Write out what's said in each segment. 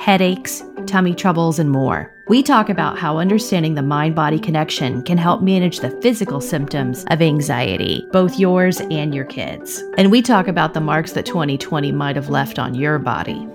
headaches, tummy troubles, and more. We talk about how understanding the mind body connection can help manage the physical symptoms of anxiety, both yours and your kids. And we talk about the marks that 2020 might have left on your body.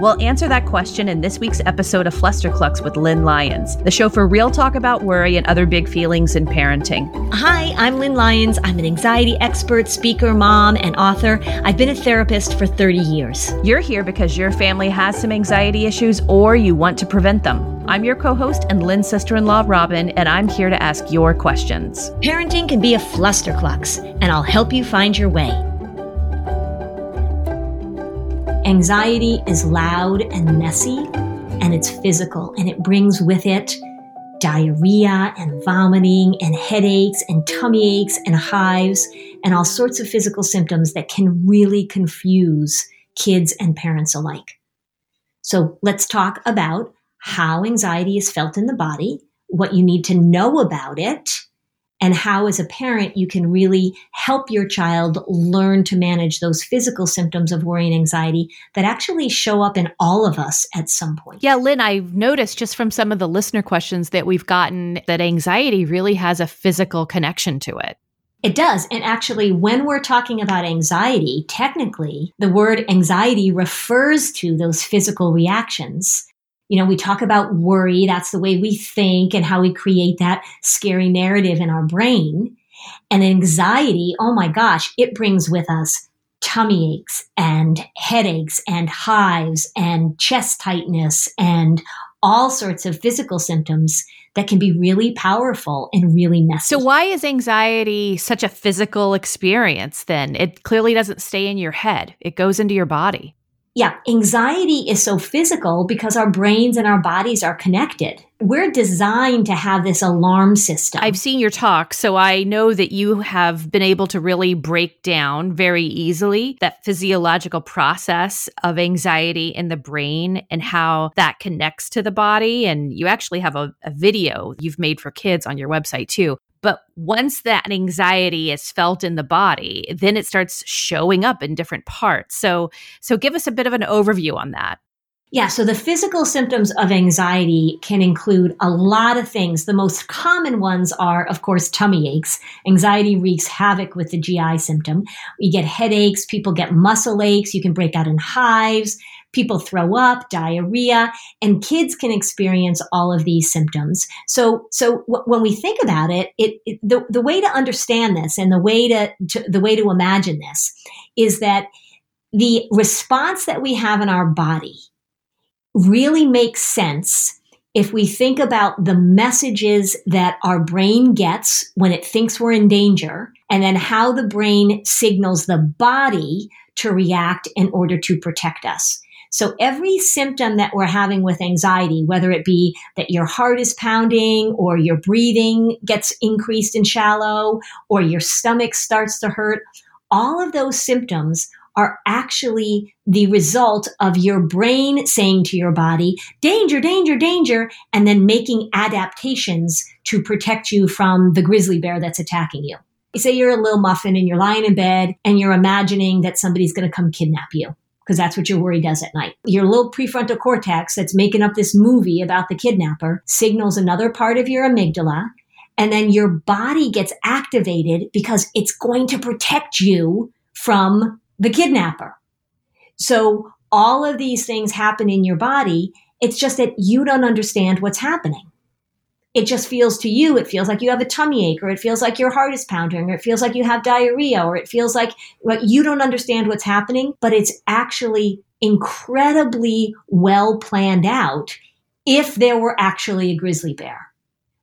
We'll answer that question in this week's episode of Flusterclux with Lynn Lyons, the show for real talk about worry and other big feelings in parenting. Hi, I'm Lynn Lyons. I'm an anxiety expert, speaker, mom, and author. I've been a therapist for 30 years. You're here because your family has some anxiety issues or you want to prevent them. I'm your co host and Lynn's sister in law, Robin, and I'm here to ask your questions. Parenting can be a flusterclux, and I'll help you find your way. Anxiety is loud and messy, and it's physical, and it brings with it diarrhea and vomiting and headaches and tummy aches and hives and all sorts of physical symptoms that can really confuse kids and parents alike. So let's talk about how anxiety is felt in the body, what you need to know about it, and how as a parent you can really help your child learn to manage those physical symptoms of worry and anxiety that actually show up in all of us at some point. Yeah, Lynn, I've noticed just from some of the listener questions that we've gotten that anxiety really has a physical connection to it. It does. And actually, when we're talking about anxiety, technically, the word anxiety refers to those physical reactions you know, we talk about worry. That's the way we think and how we create that scary narrative in our brain. And anxiety, oh my gosh, it brings with us tummy aches and headaches and hives and chest tightness and all sorts of physical symptoms that can be really powerful and really messy. So, why is anxiety such a physical experience then? It clearly doesn't stay in your head, it goes into your body yeah, anxiety is so physical because our brains and our bodies are connected. We're designed to have this alarm system. I've seen your talk, so I know that you have been able to really break down very easily that physiological process of anxiety in the brain and how that connects to the body. And you actually have a, a video you've made for kids on your website too. But once that anxiety is felt in the body, then it starts showing up in different parts. So, so give us a bit of an overview on that. Yeah, so the physical symptoms of anxiety can include a lot of things. The most common ones are, of course, tummy aches. Anxiety wreaks havoc with the GI symptom. We get headaches, people get muscle aches, you can break out in hives, people throw up, diarrhea, and kids can experience all of these symptoms. So, so w- when we think about it, it, it, the, the way to understand this and the way to, to the way to imagine this is that the response that we have in our body really makes sense if we think about the messages that our brain gets when it thinks we're in danger, and then how the brain signals the body to react in order to protect us. So every symptom that we're having with anxiety, whether it be that your heart is pounding or your breathing gets increased and shallow or your stomach starts to hurt, all of those symptoms are actually the result of your brain saying to your body, danger, danger, danger, and then making adaptations to protect you from the grizzly bear that's attacking you. Say you're a little muffin and you're lying in bed and you're imagining that somebody's going to come kidnap you because that's what your worry does at night. Your little prefrontal cortex that's making up this movie about the kidnapper signals another part of your amygdala. And then your body gets activated because it's going to protect you from the kidnapper. So all of these things happen in your body. It's just that you don't understand what's happening it just feels to you, it feels like you have a tummy ache, or it feels like your heart is pounding, or it feels like you have diarrhea, or it feels like well, you don't understand what's happening, but it's actually incredibly well planned out if there were actually a grizzly bear.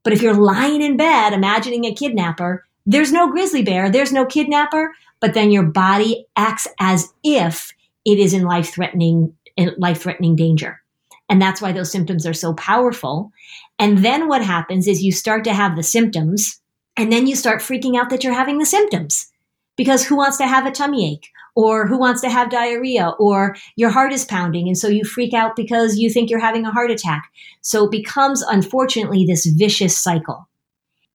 But if you're lying in bed imagining a kidnapper, there's no grizzly bear, there's no kidnapper, but then your body acts as if it is in life threatening life threatening danger. And that's why those symptoms are so powerful. And then what happens is you start to have the symptoms and then you start freaking out that you're having the symptoms. Because who wants to have a tummy ache? Or who wants to have diarrhea? Or your heart is pounding and so you freak out because you think you're having a heart attack. So it becomes unfortunately this vicious cycle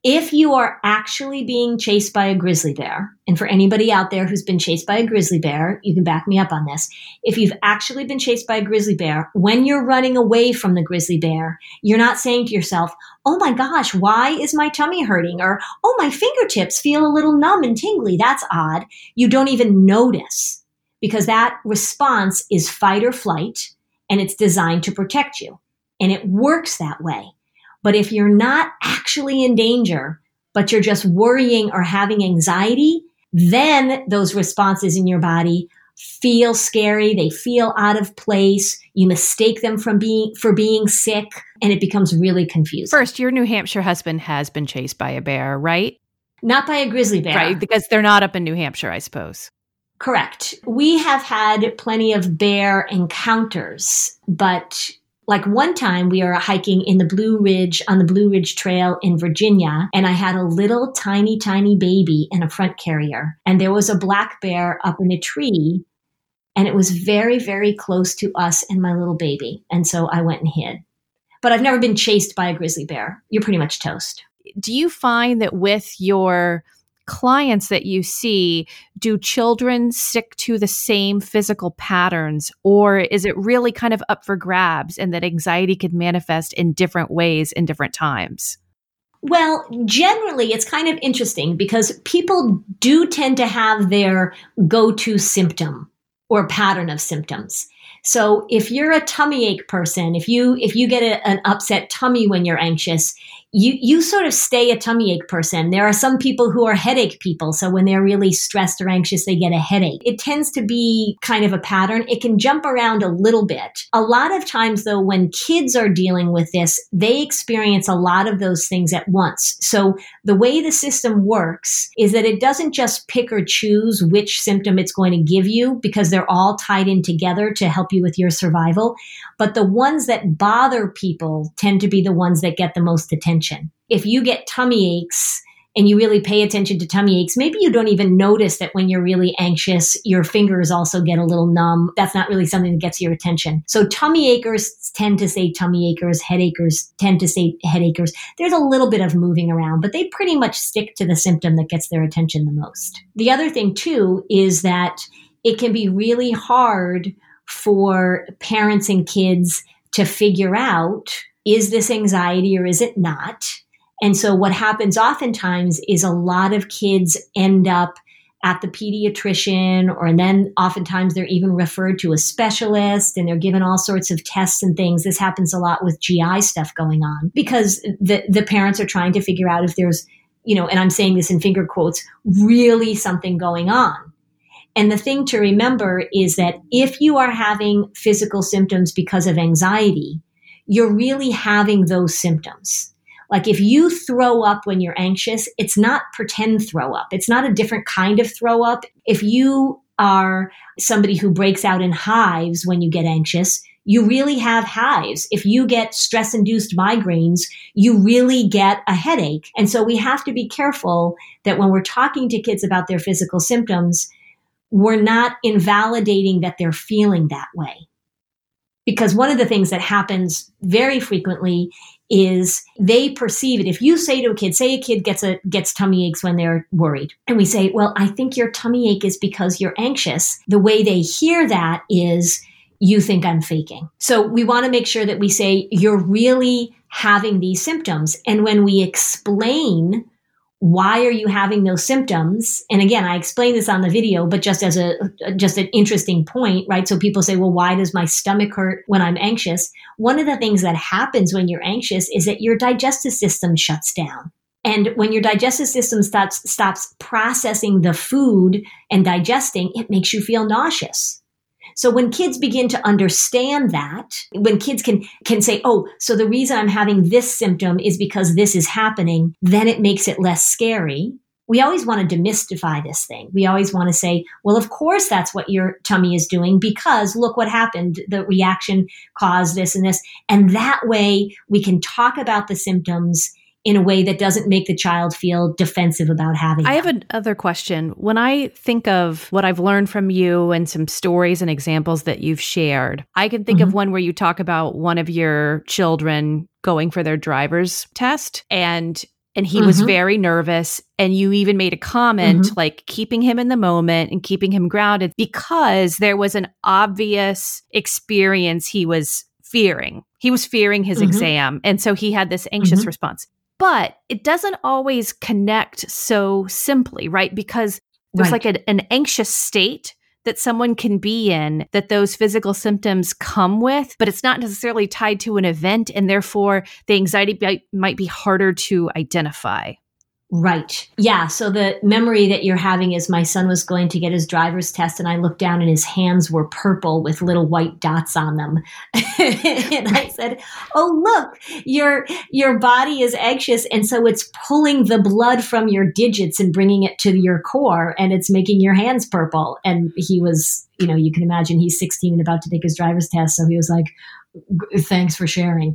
if you are actually being chased by a grizzly bear, and for anybody out there who's been chased by a grizzly bear, you can back me up on this. If you've actually been chased by a grizzly bear, when you're running away from the grizzly bear, you're not saying to yourself, Oh my gosh, why is my tummy hurting? Or, Oh, my fingertips feel a little numb and tingly. That's odd. You don't even notice because that response is fight or flight and it's designed to protect you. And it works that way. But if you're not actually in danger, but you're just worrying or having anxiety, then those responses in your body feel scary. They feel out of place. You mistake them from being, for being sick and it becomes really confusing. First, your New Hampshire husband has been chased by a bear, right? Not by a grizzly bear. Right. Because they're not up in New Hampshire, I suppose. Correct. We have had plenty of bear encounters, but like one time we were hiking in the Blue Ridge on the Blue Ridge Trail in Virginia, and I had a little tiny, tiny baby in a front carrier, and there was a black bear up in a tree, and it was very, very close to us and my little baby. And so I went and hid. But I've never been chased by a grizzly bear. You're pretty much toast. Do you find that with your clients that you see, do children stick to the same physical patterns, or is it really kind of up for grabs and that anxiety could manifest in different ways in different times? Well, generally, it's kind of interesting because people do tend to have their go to symptom or pattern of symptoms. So if you're a tummy ache person, if you if you get a, an upset tummy when you're anxious, you you sort of stay a tummy ache person. There are some people who are headache people, so when they're really stressed or anxious, they get a headache. It tends to be kind of a pattern. It can jump around a little bit. A lot of times though when kids are dealing with this, they experience a lot of those things at once. So the way the system works is that it doesn't just pick or choose which symptom it's going to give you because they're all tied in together to help you with your survival, but the ones that bother people tend to be the ones that get the most attention attention. If you get tummy aches, and you really pay attention to tummy aches, maybe you don't even notice that when you're really anxious, your fingers also get a little numb. That's not really something that gets your attention. So tummy achers tend to say tummy achers, headachers tend to say headachers. There's a little bit of moving around, but they pretty much stick to the symptom that gets their attention the most. The other thing too is that it can be really hard for parents and kids to figure out is this anxiety or is it not? And so what happens oftentimes is a lot of kids end up at the pediatrician or and then oftentimes they're even referred to a specialist and they're given all sorts of tests and things this happens a lot with gi stuff going on because the, the parents are trying to figure out if there's you know and i'm saying this in finger quotes really something going on and the thing to remember is that if you are having physical symptoms because of anxiety you're really having those symptoms. Like if you throw up when you're anxious, it's not pretend throw up. It's not a different kind of throw up. If you are somebody who breaks out in hives when you get anxious, you really have hives. If you get stress induced migraines, you really get a headache. And so we have to be careful that when we're talking to kids about their physical symptoms, we're not invalidating that they're feeling that way because one of the things that happens very frequently is they perceive it. If you say to a kid say a kid gets a gets tummy aches when they're worried and we say well i think your tummy ache is because you're anxious. The way they hear that is you think i'm faking. So we want to make sure that we say you're really having these symptoms. And when we explain why are you having those symptoms? And again i explained this on the video but just as a just an interesting point right? So people say well why does my stomach hurt when i'm anxious? One of the things that happens when you're anxious is that your digestive system shuts down. And when your digestive system stops stops processing the food and digesting it makes you feel nauseous so when kids begin to understand that, when kids can can say, "Oh, so the reason I'm having this symptom is because this is happening," then it makes it less scary. we always want to demystify this thing. We always want to say, well, of course that's what your tummy is doing because look what happened. The reaction caused this and this. And that way we can talk about the symptoms in a way that doesn't make the child feel defensive about having. I have another question. When I think of what I've learned from you and some stories and examples that you've shared, I can think mm-hmm. of one where you talk about one of your children going for their driver's test and and he mm-hmm. was very nervous and you even made a comment mm-hmm. like keeping him in the moment and keeping him grounded because there was an obvious experience he was fearing he was fearing his mm-hmm. exam and so he had this anxious mm-hmm. response but it doesn't always connect so simply right because there's right. like a, an anxious state that someone can be in that those physical symptoms come with, but it's not necessarily tied to an event. And therefore, the anxiety might be harder to identify. Right. Yeah. So the memory that you're having is my son was going to get his driver's test, and I looked down and his hands were purple with little white dots on them. and I said, "Oh, look, your your body is anxious, and so it's pulling the blood from your digits and bringing it to your core, and it's making your hands purple." And he was, you know, you can imagine he's 16 and about to take his driver's test, so he was like, "Thanks for sharing."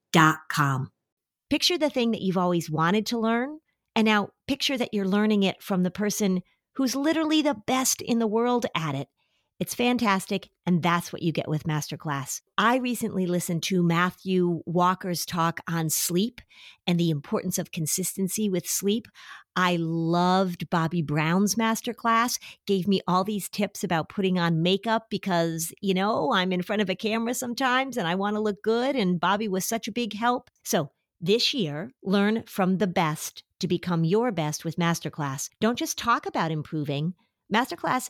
com. Picture the thing that you've always wanted to learn, and now picture that you're learning it from the person who's literally the best in the world at it. It's fantastic, and that's what you get with Masterclass. I recently listened to Matthew Walker's talk on sleep and the importance of consistency with sleep. I loved Bobbi Brown's masterclass, gave me all these tips about putting on makeup because, you know, I'm in front of a camera sometimes and I want to look good. And Bobbi was such a big help. So this year, learn from the best to become your best with Masterclass. Don't just talk about improving. Masterclass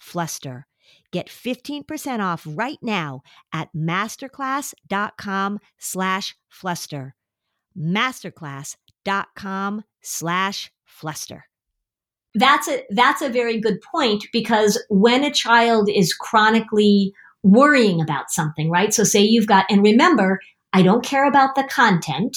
fluster. Get 15% off right now at masterclass.com slash fluster. Masterclass.com slash fluster. That's a that's a very good point because when a child is chronically worrying about something, right? So say you've got and remember I don't care about the content,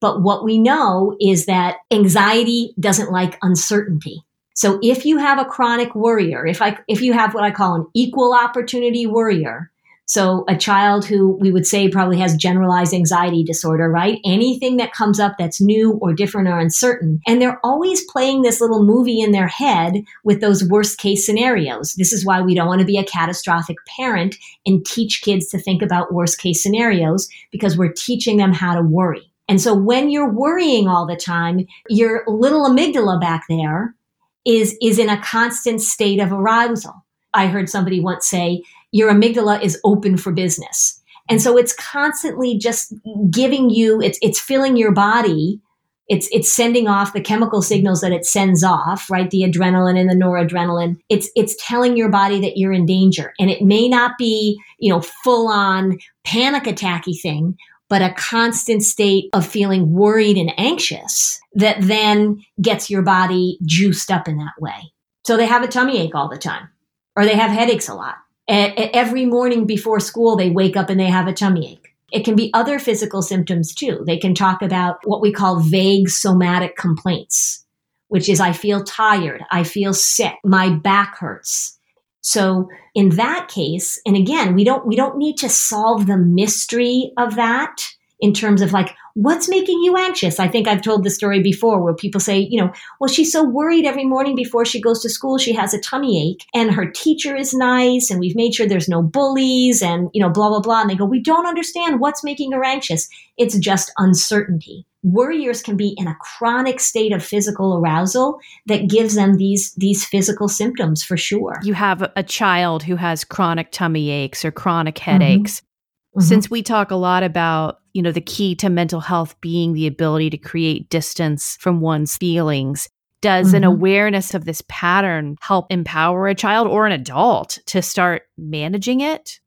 but what we know is that anxiety doesn't like uncertainty. So if you have a chronic worrier, if I, if you have what I call an equal opportunity worrier, so a child who we would say probably has generalized anxiety disorder, right? Anything that comes up that's new or different or uncertain. And they're always playing this little movie in their head with those worst case scenarios. This is why we don't want to be a catastrophic parent and teach kids to think about worst case scenarios because we're teaching them how to worry. And so when you're worrying all the time, your little amygdala back there is, is in a constant state of arousal. I heard somebody once say, your amygdala is open for business. And so it's constantly just giving you, it's, it's filling your body. It's, it's sending off the chemical signals that it sends off, right? The adrenaline and the noradrenaline. It's, it's telling your body that you're in danger. And it may not be, you know, full on panic attacky thing, but a constant state of feeling worried and anxious that then gets your body juiced up in that way. So they have a tummy ache all the time or they have headaches a lot every morning before school, they wake up and they have a tummy ache. It can be other physical symptoms too. They can talk about what we call vague somatic complaints, which is I feel tired, I feel sick, my back hurts. So in that case, and again, we don't we don't need to solve the mystery of that in terms of like what's making you anxious? I think I've told the story before where people say, you know, well, she's so worried every morning before she goes to school. She has a tummy ache and her teacher is nice and we've made sure there's no bullies and, you know, blah, blah, blah. And they go, we don't understand what's making her anxious. It's just uncertainty. Worriers can be in a chronic state of physical arousal that gives them these these physical symptoms for sure. You have a child who has chronic tummy aches or chronic headaches. Mm-hmm. Mm-hmm. Since we talk a lot about, you know, the key to mental health being the ability to create distance from one's feelings, does mm-hmm. an awareness of this pattern help empower a child or an adult to start managing it?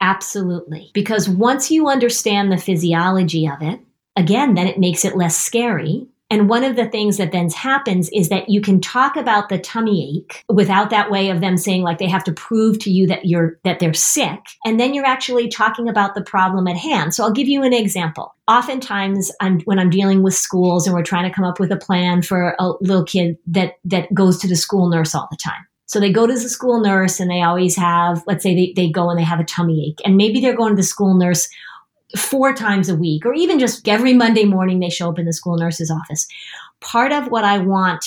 Absolutely. Because once you understand the physiology of it, again, then it makes it less scary and one of the things that then happens is that you can talk about the tummy ache without that way of them saying like they have to prove to you that you're that they're sick. And then you're actually talking about the problem at hand. So I'll give you an example. Oftentimes I'm when I'm dealing with schools and we're trying to come up with a plan for a little kid that that goes to the school nurse all the time. So they go to the school nurse and they always have, let's say they, they go and they have a tummy ache. And maybe they're going to the school nurse four times a week, or even just every Monday morning they show up in the school nurse's office. Part of what I want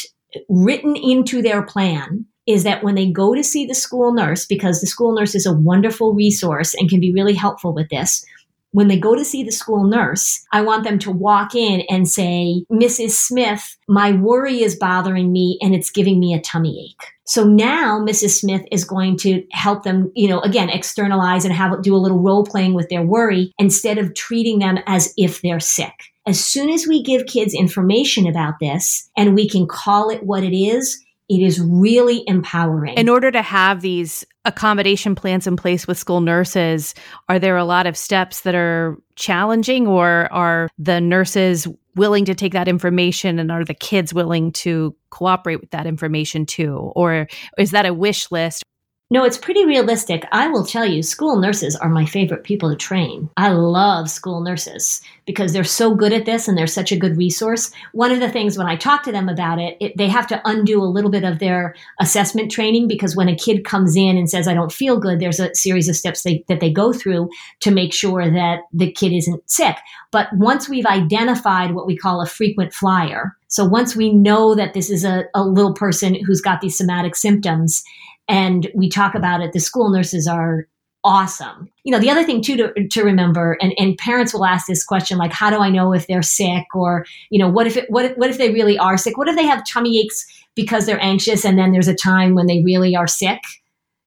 written into their plan is that when they go to see the school nurse, because the school nurse is a wonderful resource and can be really helpful with this, when they go to see the school nurse, I want them to walk in and say, Mrs. Smith, my worry is bothering me and it's giving me a tummy ache. So now Mrs. Smith is going to help them, you know, again, externalize and have do a little role playing with their worry instead of treating them as if they're sick. As soon as we give kids information about this and we can call it what it is, it is really empowering. In order to have these accommodation plans in place with school nurses, are there a lot of steps that are challenging or are the nurses willing to take that information and are the kids willing to cooperate with that information too? Or is that a wish list? No, it's pretty realistic. I will tell you, school nurses are my favorite people to train. I love school nurses because they're so good at this and they're such a good resource. One of the things when I talk to them about it, it, they have to undo a little bit of their assessment training because when a kid comes in and says, I don't feel good, there's a series of steps they, that they go through to make sure that the kid isn't sick. But once we've identified what we call a frequent flyer, so once we know that this is a, a little person who's got these somatic symptoms, and we talk about it. The school nurses are awesome. You know, the other thing too to, to remember, and, and parents will ask this question, like, how do I know if they're sick? Or, you know, what if it, what if, what if they really are sick? What if they have tummy aches because they're anxious and then there's a time when they really are sick?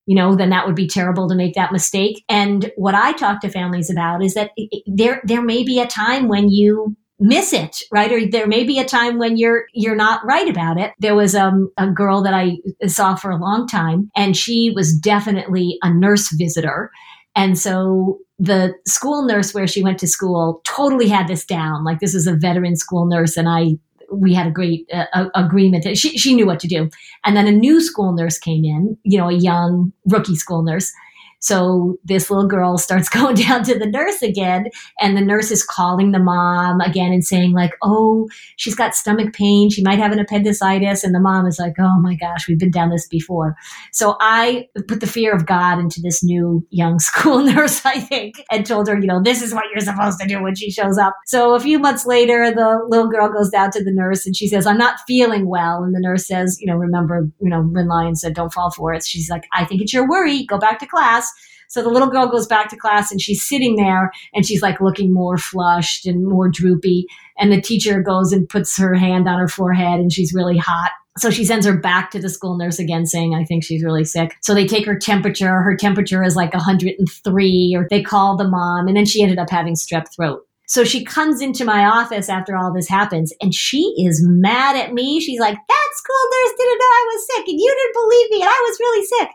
you know, then that would be terrible to make that mistake. And what I talk to families about is that there there may be a time when you miss it right or there may be a time when you're you're not right about it there was um, a girl that i saw for a long time and she was definitely a nurse visitor and so the school nurse where she went to school totally had this down like this is a veteran school nurse and i we had a great uh, agreement that she, she knew what to do. And then a new school nurse came in, you know, a young rookie school nurse. So this little girl starts going down to the nurse again, and the nurse is calling the mom again and saying, like, oh, she's got stomach pain. She might have an appendicitis. And the mom is like, oh my gosh, we've been down this before. So I put the fear of God into this new young school nurse, I think, and told her, you know, this is what you're supposed to do when she shows up. So a few months later, the little girl goes down to the nurse and she says, I'm not feeling well. And the nurse says, you know, remember, you know, Lynn Lyons said, don't fall for it. She's like, I think it's your worry. Go back to class. So the little girl goes back to class and she's sitting there and she's like looking more flushed and more droopy. And the teacher goes and puts her hand on her forehead and she's really hot. So she sends her back to the school nurse again, saying, I think she's really sick. So they take her temperature. Her temperature is like 103, or they call the mom, and then she ended up having strep throat. So she comes into my office after all this happens and she is mad at me. She's like, That school nurse didn't know I was sick and you didn't believe me and I was really sick.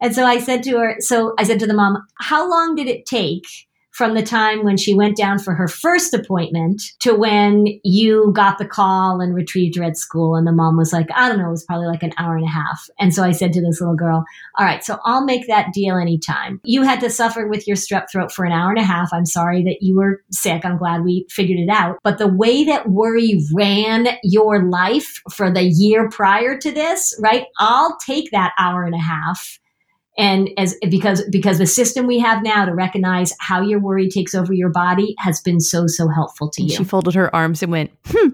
And so I said to her, so I said to the mom, how long did it take from the time when she went down for her first appointment to when you got the call and retrieved her at school? And the mom was like, I don't know, it was probably like an hour and a half. And so I said to this little girl, all right, so I'll make that deal anytime. You had to suffer with your strep throat for an hour and a half. I'm sorry that you were sick. I'm glad we figured it out. But the way that worry ran your life for the year prior to this, right? I'll take that hour and a half and as because because the system we have now to recognize how your worry takes over your body has been so so helpful to and you she folded her arms and went hmm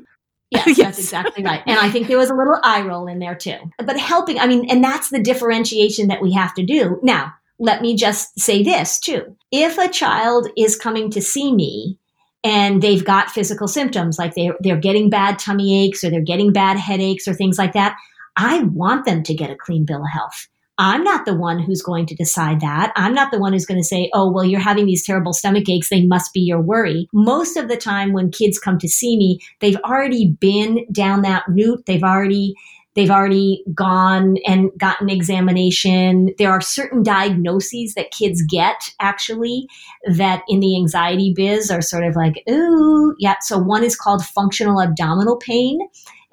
Yes, yes, that's exactly right. And I think there was a little eye roll in there too. But helping, I mean, and that's the differentiation that we have to do. Now, let me just say this too. If a child is coming to see me and they've got physical symptoms, like they're, they're getting bad tummy aches or they're getting bad headaches or things like that, I want them to get a clean bill of health. I'm not the one who's going to decide that. I'm not the one who's going to say, oh, well, you're having these terrible stomach aches. They must be your worry. Most of the time when kids come to see me, they've already been down that route. They've already They've already gone and gotten examination. There are certain diagnoses that kids get actually that in the anxiety biz are sort of like, ooh, yeah. So one is called functional abdominal pain.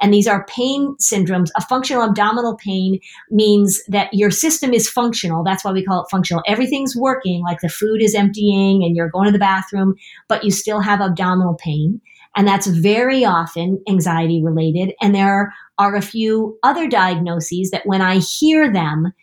And these are pain syndromes. A functional abdominal pain means that your system is functional. That's why we call it functional. Everything's working, like the food is emptying and you're going to the bathroom, but you still have abdominal pain. And that's very often anxiety related. And there are a few other diagnoses that when I hear them,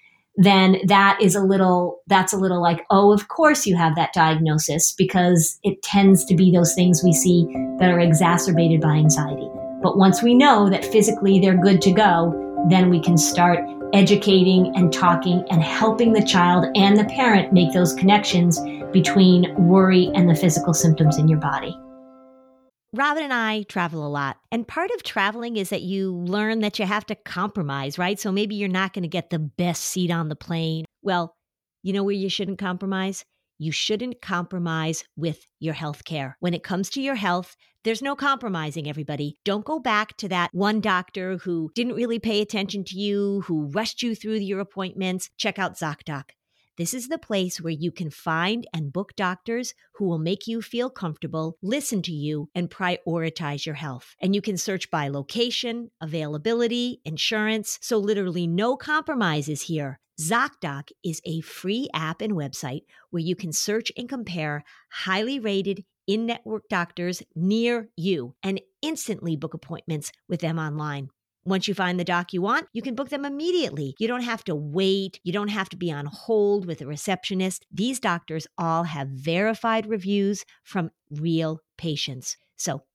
then that is a little that's a little like oh of course you have that diagnosis because it tends to be those things we see that are exacerbated by anxiety but once we know that physically they're good to go, then we can start educating and talking and helping the child and the parent make those connections between worry and the physical symptoms in your body. Robin and I travel a lot. And part of traveling is that you learn that you have to compromise, right? So maybe you're not going to get the best seat on the plane. Well, you know where you shouldn't compromise? You shouldn't compromise with your health care. When it comes to your health, there's no compromising, everybody. Don't go back to that one doctor who didn't really pay attention to you, who rushed you through your appointments. Check out ZocDoc. This is the place where you can find and book doctors who will make you feel comfortable, listen to you, and prioritize your health. And you can search by location, availability, insurance, so literally no compromises here. ZocDoc is a free app and website where you can search and compare highly rated in network doctors near you and instantly book appointments with them online. Once you find the doc you want, you can book them immediately. You don't have to wait. You don't have to be on hold with a receptionist. These doctors all have verified reviews from real patients. So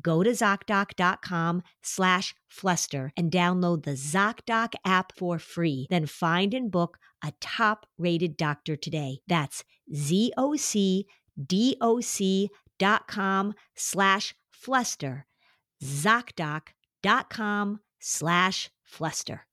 go to ZocDoc.com slash fluster and download the ZocDoc app for free. Then find and book a top rated doctor today. That's ZocDoc.com slash fluster. ZocDoc.com slash fluster.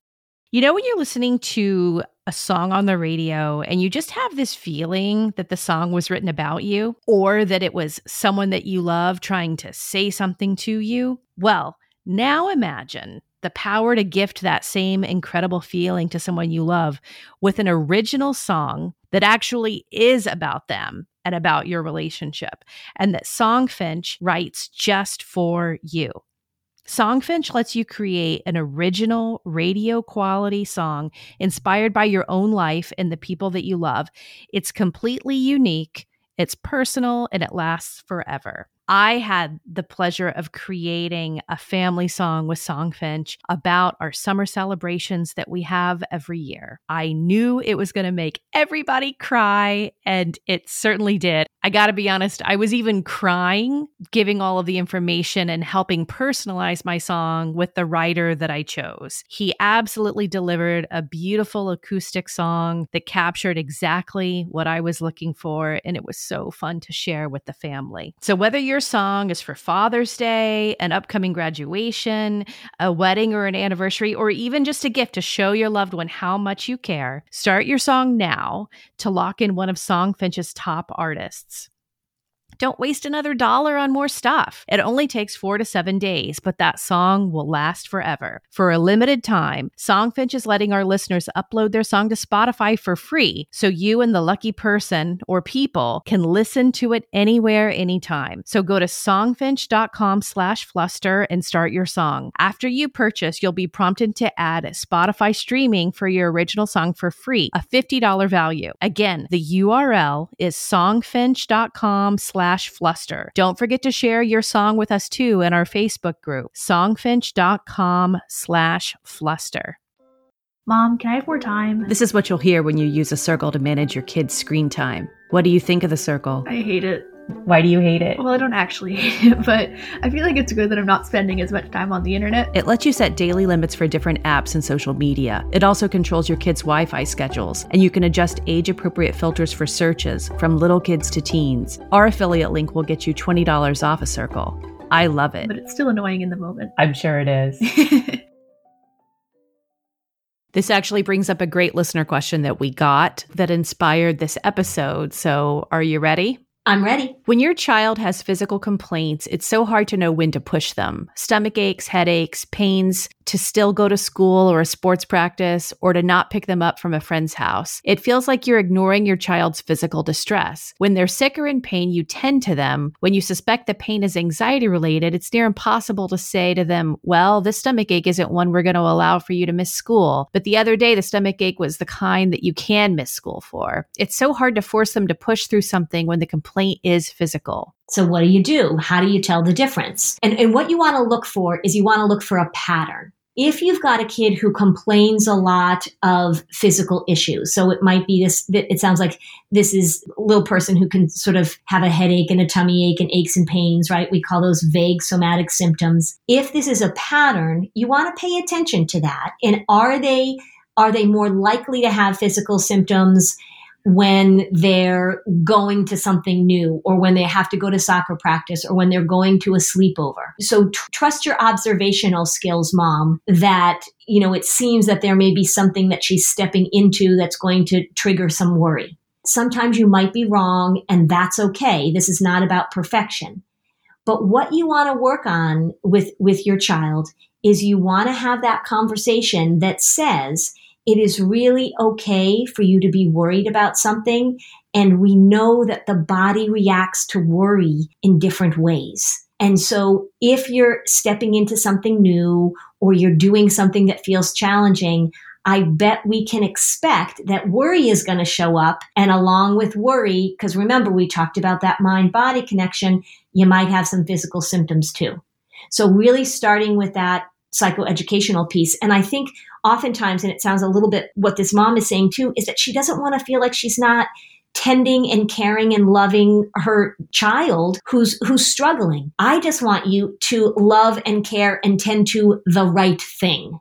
You know, when you're listening to a song on the radio and you just have this feeling that the song was written about you or that it was someone that you love trying to say something to you? Well, now imagine the power to gift that same incredible feeling to someone you love with an original song that actually is about them and about your relationship, and that Songfinch writes just for you. Songfinch lets you create an original radio quality song inspired by your own life and the people that you love. It's completely unique, it's personal, and it lasts forever. I had the pleasure of creating a family song with Songfinch about our summer celebrations that we have every year. I knew it was going to make everybody cry, and it certainly did. I got to be honest, I was even crying giving all of the information and helping personalize my song with the writer that I chose. He absolutely delivered a beautiful acoustic song that captured exactly what I was looking for, and it was so fun to share with the family. So, whether your song is for Father's Day, an upcoming graduation, a wedding or an anniversary, or even just a gift to show your loved one how much you care, start your song now to lock in one of Songfinch's top artists. Don't waste another dollar on more stuff. It only takes four to seven days, but that song will last forever. For a limited time, Songfinch is letting our listeners upload their song to Spotify for free, so you and the lucky person or people can listen to it anywhere, anytime. So go to songfinch.com slash fluster and start your song. After you purchase, you'll be prompted to add Spotify streaming for your original song for free, a $50 value. Again, the URL is songfinch.com slash slash fluster. Don't forget to share your song with us too in our Facebook group, songfinch.com slash fluster. Mom, can I have more time? This is what you'll hear when you use a circle to manage your kids' screen time. What do you think of the circle? I hate it. Why do you hate it? Well, I don't actually hate it, but I feel like it's good that I'm not spending as much time on the internet. It lets you set daily limits for different apps and social media. It also controls your kids' Wi Fi schedules, and you can adjust age appropriate filters for searches from little kids to teens. Our affiliate link will get you $20 off a circle. I love it. But it's still annoying in the moment. I'm sure it is. This actually brings up a great listener question that we got that inspired this episode. So, are you ready? I'm ready. When your child has physical complaints, it's so hard to know when to push them. Stomach aches, headaches, pains, to still go to school or a sports practice or to not pick them up from a friend's house. It feels like you're ignoring your child's physical distress. When they're sick or in pain, you tend to them. When you suspect the pain is anxiety related, it's near impossible to say to them, Well, this stomach ache isn't one we're going to allow for you to miss school. But the other day, the stomach ache was the kind that you can miss school for. It's so hard to force them to push through something when the complaint is physical. So what do you do? How do you tell the difference? And, and what you want to look for is you want to look for a pattern. If you've got a kid who complains a lot of physical issues, so it might be this, it sounds like this is a little person who can sort of have a headache and a tummy ache and aches and pains, right? We call those vague somatic symptoms. If this is a pattern, you want to pay attention to that. And are they, are they more likely to have physical symptoms when they're going to something new or when they have to go to soccer practice or when they're going to a sleepover. So tr- trust your observational skills, mom, that, you know, it seems that there may be something that she's stepping into that's going to trigger some worry. Sometimes you might be wrong and that's okay. This is not about perfection. But what you want to work on with, with your child is you want to have that conversation that says, it is really okay for you to be worried about something. And we know that the body reacts to worry in different ways. And so if you're stepping into something new or you're doing something that feels challenging, I bet we can expect that worry is going to show up. And along with worry, because remember, we talked about that mind body connection, you might have some physical symptoms too. So, really starting with that psychoeducational piece. And I think oftentimes, and it sounds a little bit what this mom is saying too, is that she doesn't want to feel like she's not tending and caring and loving her child who's who's struggling. I just want you to love and care and tend to the right thing.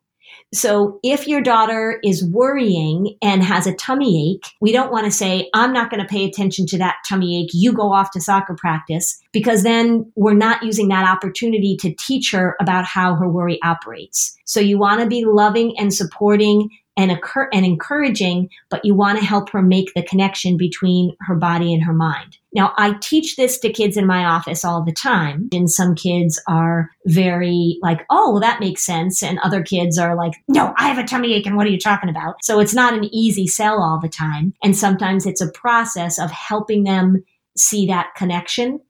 So if your daughter is worrying and has a tummy ache, we don't want to say, I'm not going to pay attention to that tummy ache. You go off to soccer practice because then we're not using that opportunity to teach her about how her worry operates. So you want to be loving and supporting and, occur- and encouraging, but you want to help her make the connection between her body and her mind. Now, I teach this to kids in my office all the time. And some kids are very like, oh, well, that makes sense. And other kids are like, no, I have a tummy ache. And what are you talking about? So it's not an easy sell all the time. And sometimes it's a process of helping them see that connection.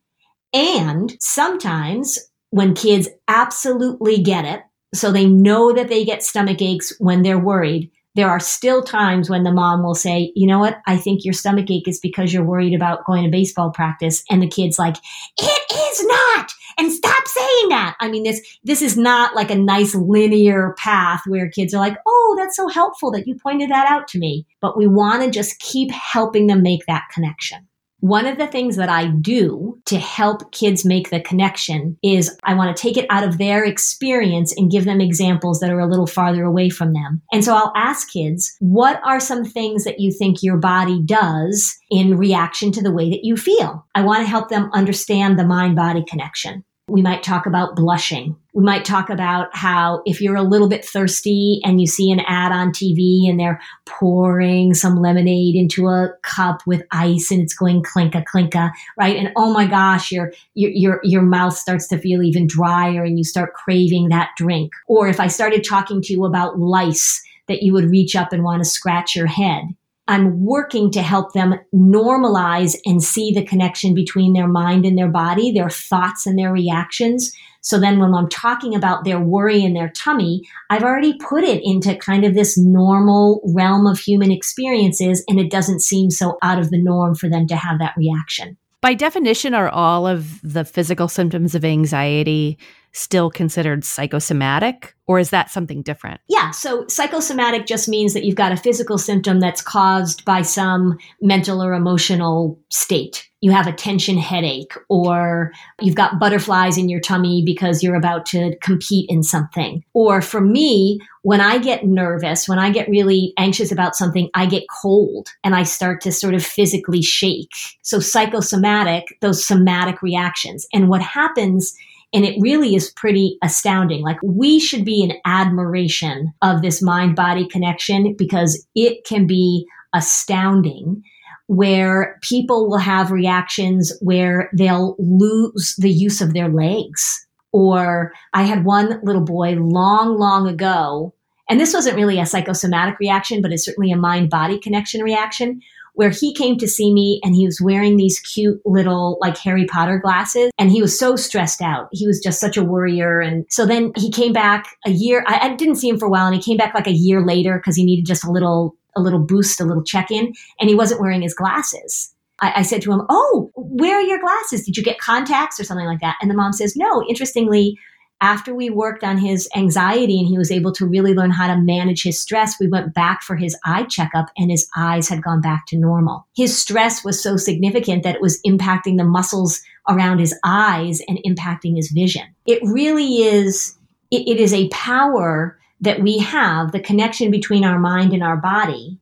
And sometimes when kids absolutely get it, so they know that they get stomach aches when they're worried. There are still times when the mom will say, you know what? I think your stomach ache is because you're worried about going to baseball practice. And the kid's like, it is not. And stop saying that. I mean, this, this is not like a nice linear path where kids are like, oh, that's so helpful that you pointed that out to me. But we want to just keep helping them make that connection. One of the things that I do to help kids make the connection is I want to take it out of their experience and give them examples that are a little farther away from them. And so I'll ask kids, what are some things that you think your body does in reaction to the way that you feel? I want to help them understand the mind body connection. We might talk about blushing. We might talk about how if you're a little bit thirsty and you see an ad on TV and they're pouring some lemonade into a cup with ice and it's going clinka clinka, right? And oh my gosh, your your your your mouth starts to feel even drier and you start craving that drink. Or if I started talking to you about lice that you would reach up and want to scratch your head I'm working to help them normalize and see the connection between their mind and their body, their thoughts and their reactions. So then when I'm talking about their worry and their tummy, I've already put it into kind of this normal realm of human experiences and it doesn't seem so out of the norm for them to have that reaction. By definition, are all of the physical symptoms of anxiety still considered psychosomatic or is that something different? Yeah, so psychosomatic just means that you've got a physical symptom that's caused by some mental or emotional state. You have a tension headache or you've got butterflies in your tummy because you're about to compete in something. Or for me, when I get nervous, when I get really anxious about something, I get cold and I start to sort of physically shake. So psychosomatic, those somatic reactions. And what happens and it really is pretty astounding. Like we should be in admiration of this mind body connection because it can be astounding where people will have reactions where they'll lose the use of their legs. Or I had one little boy long, long ago, and this wasn't really a psychosomatic reaction, but it's certainly a mind body connection reaction where he came to see me and he was wearing these cute little like Harry Potter glasses and he was so stressed out. He was just such a worrier. And so then he came back a year. I, I didn't see him for a while and he came back like a year later because he needed just a little, a little boost, a little check in and he wasn't wearing his glasses. I, I said to him, Oh, where are your glasses? Did you get contacts or something like that? And the mom says, No, interestingly, after we worked on his anxiety and he was able to really learn how to manage his stress, we went back for his eye checkup and his eyes had gone back to normal. His stress was so significant that it was impacting the muscles around his eyes and impacting his vision. It really is, it, it is a power that we have, the connection between our mind and our body.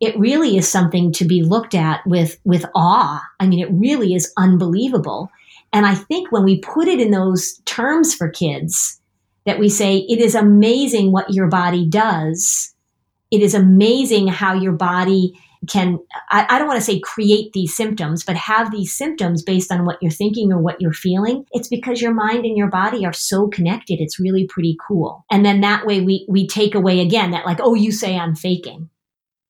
It really is something to be looked at with, with awe. I mean, it really is unbelievable. And I think when we put it in those terms for kids, that we say, it is amazing what your body does. It is amazing how your body can, I, I don't want to say create these symptoms, but have these symptoms based on what you're thinking or what you're feeling. It's because your mind and your body are so connected. It's really pretty cool. And then that way we, we take away again that like, oh, you say I'm faking.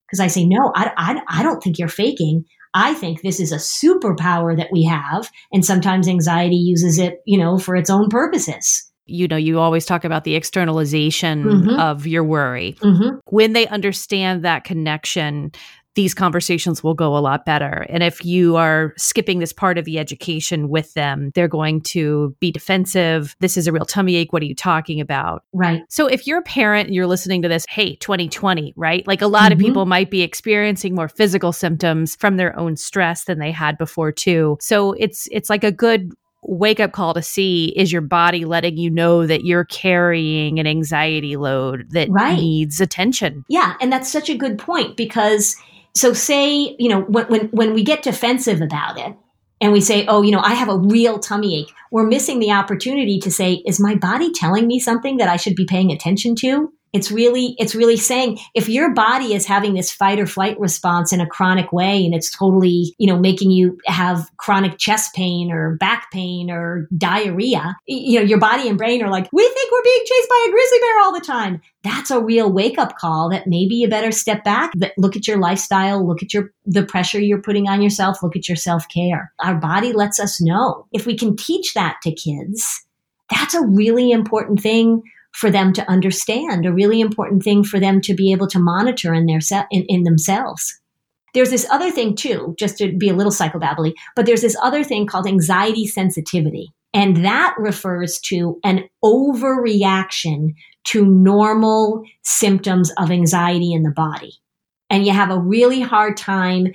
Because I say, no, I, I, I don't think you're faking. I think this is a superpower that we have. And sometimes anxiety uses it, you know, for its own purposes you know, you always talk about the externalization mm-hmm. of your worry. Mm-hmm. When they understand that connection, these conversations will go a lot better. And if you are skipping this part of the education with them, they're going to be defensive. This is a real tummy ache. What are you talking about? Right. So if you're a parent and you're listening to this, hey, 2020, right? Like a lot mm-hmm. of people might be experiencing more physical symptoms from their own stress than they had before too. So it's it's like a good wake up call to see is your body letting you know that you're carrying an anxiety load that right. needs attention. Yeah, and that's such a good point because so say, you know, when, when, when we get defensive about it and we say, oh, you know, I have a real tummy ache, we're missing the opportunity to say, is my body telling me something that I should be paying attention to? It's really, it's really saying if your body is having this fight or flight response in a chronic way and it's totally, you know, making you have chronic chest pain or back pain or diarrhea, you know, your body and brain are like, we think we're being chased by a grizzly bear all the time. That's a real wake up call that maybe you better step back, look at your lifestyle, look at your, the pressure you're putting on yourself, look at your self care. Our body lets us know. If we can teach that to kids, that's a really important thing for them to understand, a really important thing for them to be able to monitor in their se- in, in themselves. There's this other thing too, just to be a little psychobabbly, but there's this other thing called anxiety sensitivity. And that refers to an overreaction to normal symptoms of anxiety in the body and you have a really hard time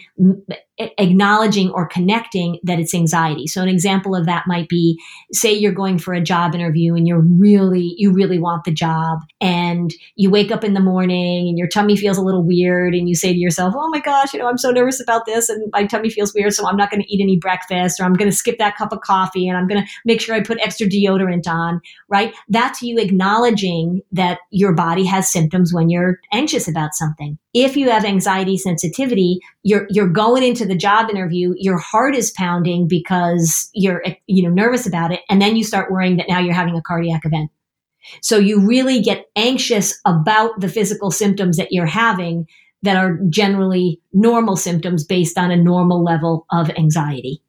acknowledging or connecting that it's anxiety. So an example of that might be say you're going for a job interview and you're really you really want the job and you wake up in the morning and your tummy feels a little weird and you say to yourself, "Oh my gosh, you know, I'm so nervous about this and my tummy feels weird, so I'm not going to eat any breakfast or I'm going to skip that cup of coffee and I'm going to make sure I put extra deodorant on." Right? That's you acknowledging that your body has symptoms when you're anxious about something. If you have anxiety sensitivity, you're you're going into the job interview, your heart is pounding because you're you know nervous about it, and then you start worrying that now you're having a cardiac event. So you really get anxious about the physical symptoms that you're having that are generally normal symptoms based on a normal level of anxiety.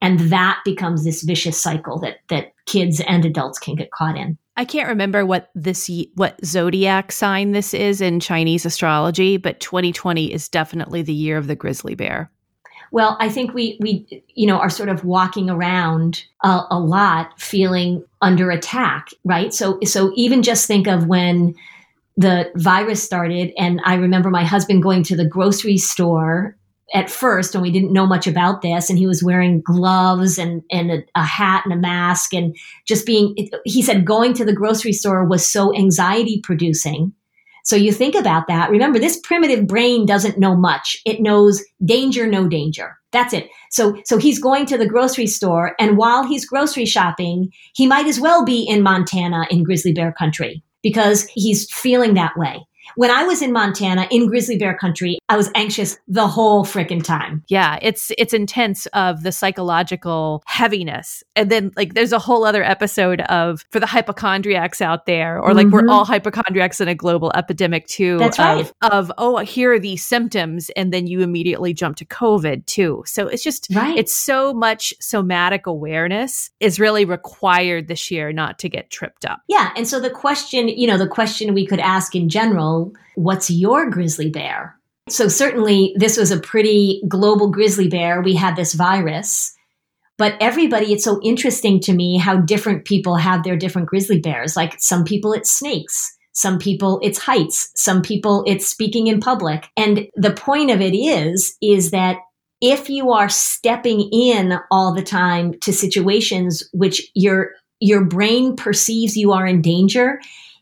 And that becomes this vicious cycle that that kids and adults can get caught in. I can't remember what this what zodiac sign this is in Chinese astrology, but 2020 is definitely the year of the grizzly bear. Well, I think we we you know are sort of walking around a, a lot feeling under attack, right? So so even just think of when the virus started and I remember my husband going to the grocery store at first and we didn't know much about this and he was wearing gloves and, and a, a, hat and a mask and just being he said going to the grocery store was so anxiety producing. So you think about that. Remember this primitive brain doesn't know much. It knows danger no danger. That's it. So so he's going to the grocery store and while he's grocery shopping he might as well be in montana in grizzly bear country because he's feeling that way when I was in Montana in grizzly bear country, I was anxious the whole freaking time. Yeah, it's it's intense of the psychological heaviness. And then like there's a whole other episode of for the hypochondriacs out there or like mm-hmm. we're all hypochondriacs in a global epidemic too. That's of, right. Of oh, here are these symptoms and then you immediately jump to COVID too. So it's just right. it's so much somatic awareness is really required this year not to get tripped up. Yeah, and so the question, you know, the question we could ask in general what's your grizzly bear? So, certainly, this was a pretty global grizzly bear. We had this virus, but everybody, it's so interesting to me how different people have their different grizzly bears. Like some people, it's snakes. Some people, it's heights. Some people, it's speaking in public. And the point of it is, is that if you are stepping in all the time to situations which your your brain perceives you are in danger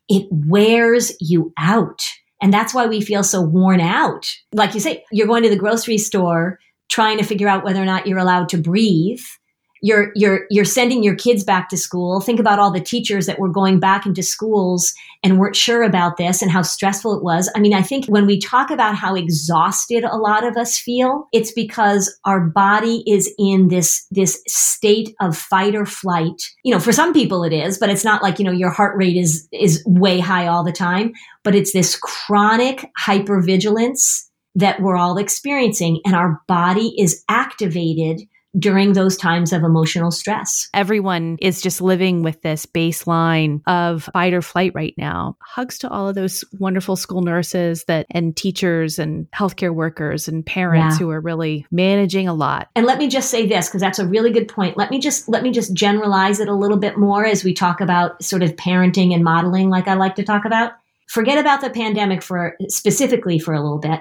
it wears you out. And that's why we feel so worn out. Like you say, you're going to the grocery store trying to figure out whether or not you're allowed to breathe you're you're you're sending your kids back to school. Think about all the teachers that were going back into schools and weren't sure about this and how stressful it was. I mean i think when we talk about how exhausted a lot of us feel it's because our body is in this this state of fight or flight. You know for some people it is but it's not like you know your heart rate is is way high all the time but it's this chronic hypervigilance that we're all experiencing and our body is activated during those times of emotional stress. Everyone is just living with this baseline of fight or flight right now. Hugs to all of those wonderful school nurses that and teachers and healthcare workers and parents yeah. who are really managing a lot. And let me just say this because that's a really good point. Let me just let me just generalize it a little bit more as we talk about sort of parenting and modeling like I like to talk about. Forget about the pandemic for specifically for a little bit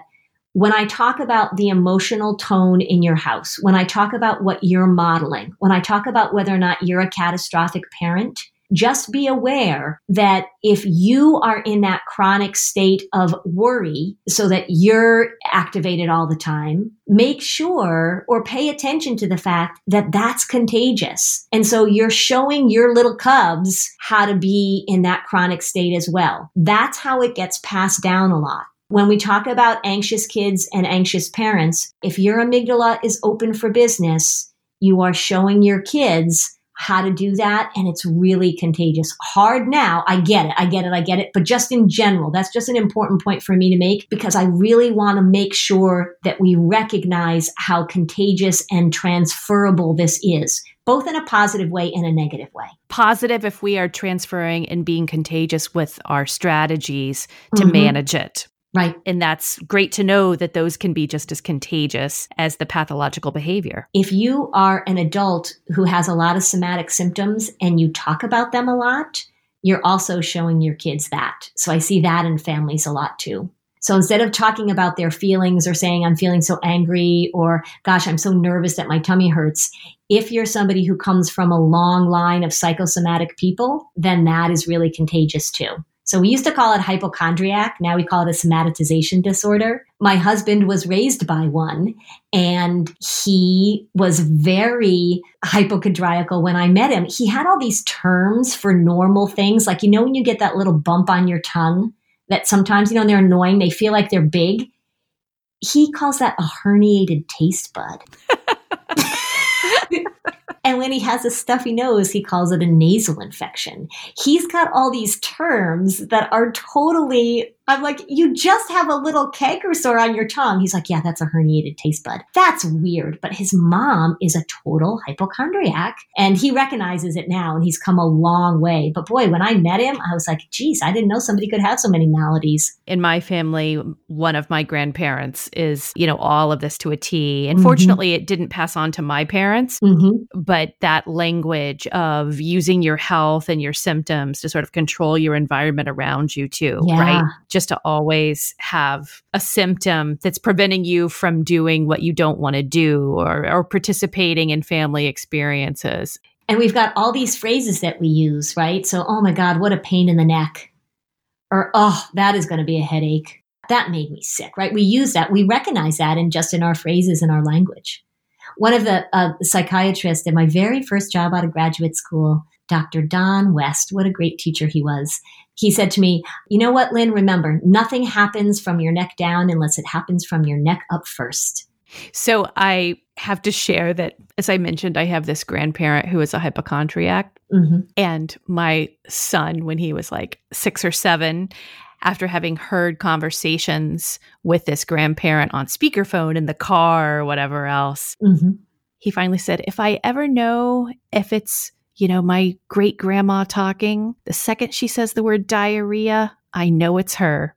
when I talk about the emotional tone in your house, when I talk about what you're modeling, when I talk about whether or not you're a catastrophic parent, just be aware that if you are in that chronic state of worry so that you're activated all the time, make sure or pay attention to the fact that that's contagious. And so you're showing your little cubs how to be in that chronic state as well. That's how it gets passed down a lot. When we talk about anxious kids and anxious parents, if your amygdala is open for business, you are showing your kids how to do that. And it's really contagious. Hard now. I get it. I get it. I get it. But just in general, that's just an important point for me to make because I really want to make sure that we recognize how contagious and transferable this is both in a positive way and a negative way. Positive if we are transferring and being contagious with our strategies to mm-hmm. manage it. Right. And that's great to know that those can be just as contagious as the pathological behavior. If you are an adult who has a lot of somatic symptoms and you talk about them a lot, you're also showing your kids that. So I see that in families a lot too. So instead of talking about their feelings or saying, I'm feeling so angry or, gosh, I'm so nervous that my tummy hurts, if you're somebody who comes from a long line of psychosomatic people, then that is really contagious too. So we used to call it hypochondriac. Now we call it a somatization disorder. My husband was raised by one and he was very hypochondriacal when I met him. He had all these terms for normal things. Like, you know, when you get that little bump on your tongue that sometimes, you know, they're annoying, they feel like they're big. He calls that a herniated taste bud. And when he has a stuffy nose, he calls it a nasal infection. He's got all these terms that are totally I'm like, you just have a little canker sore on your tongue. He's like, yeah, that's a herniated taste bud. That's weird. But his mom is a total hypochondriac and he recognizes it now and he's come a long way. But boy, when I met him, I was like, geez, I didn't know somebody could have so many maladies. In my family, one of my grandparents is, you know, all of this to a T. And mm-hmm. fortunately, it didn't pass on to my parents. Mm-hmm. But that language of using your health and your symptoms to sort of control your environment around you, too, yeah. right? Just to always have a symptom that's preventing you from doing what you don't want to do or, or participating in family experiences. And we've got all these phrases that we use, right? So, oh my God, what a pain in the neck. Or, oh, that is going to be a headache. That made me sick, right? We use that. We recognize that in just in our phrases and our language. One of the uh, psychiatrists at my very first job out of graduate school, Dr. Don West, what a great teacher he was he said to me, You know what, Lynn? Remember, nothing happens from your neck down unless it happens from your neck up first. So I have to share that, as I mentioned, I have this grandparent who is a hypochondriac. Mm-hmm. And my son, when he was like six or seven, after having heard conversations with this grandparent on speakerphone in the car or whatever else, mm-hmm. he finally said, If I ever know if it's you know, my great grandma talking, the second she says the word diarrhea, I know it's her.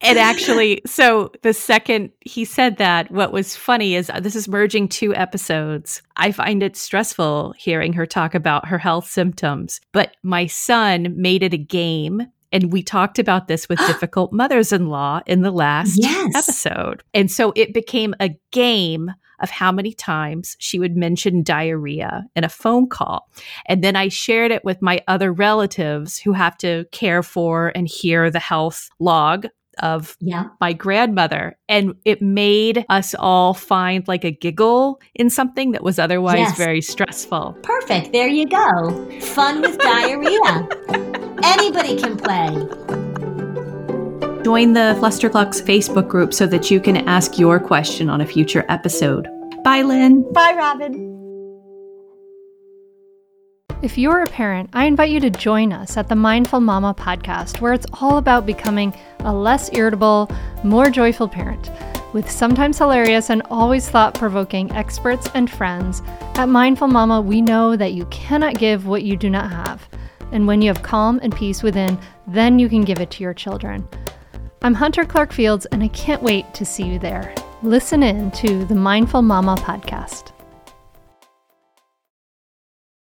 and actually, so the second he said that, what was funny is uh, this is merging two episodes. I find it stressful hearing her talk about her health symptoms, but my son made it a game and we talked about this with difficult mothers in law in the last yes. episode. And so it became a game of how many times she would mention diarrhea in a phone call. And then I shared it with my other relatives who have to care for and hear the health log of yeah. my grandmother. And it made us all find like a giggle in something that was otherwise yes. very stressful. Perfect. There you go. Fun with diarrhea. Anybody can play. Join the Flusterclux Facebook group so that you can ask your question on a future episode. Bye, Lynn. Bye, Robin. If you're a parent, I invite you to join us at the Mindful Mama podcast, where it's all about becoming a less irritable, more joyful parent. With sometimes hilarious and always thought provoking experts and friends, at Mindful Mama, we know that you cannot give what you do not have. And when you have calm and peace within, then you can give it to your children. I'm Hunter Clarke-Fields, and I can't wait to see you there. Listen in to the Mindful Mama podcast.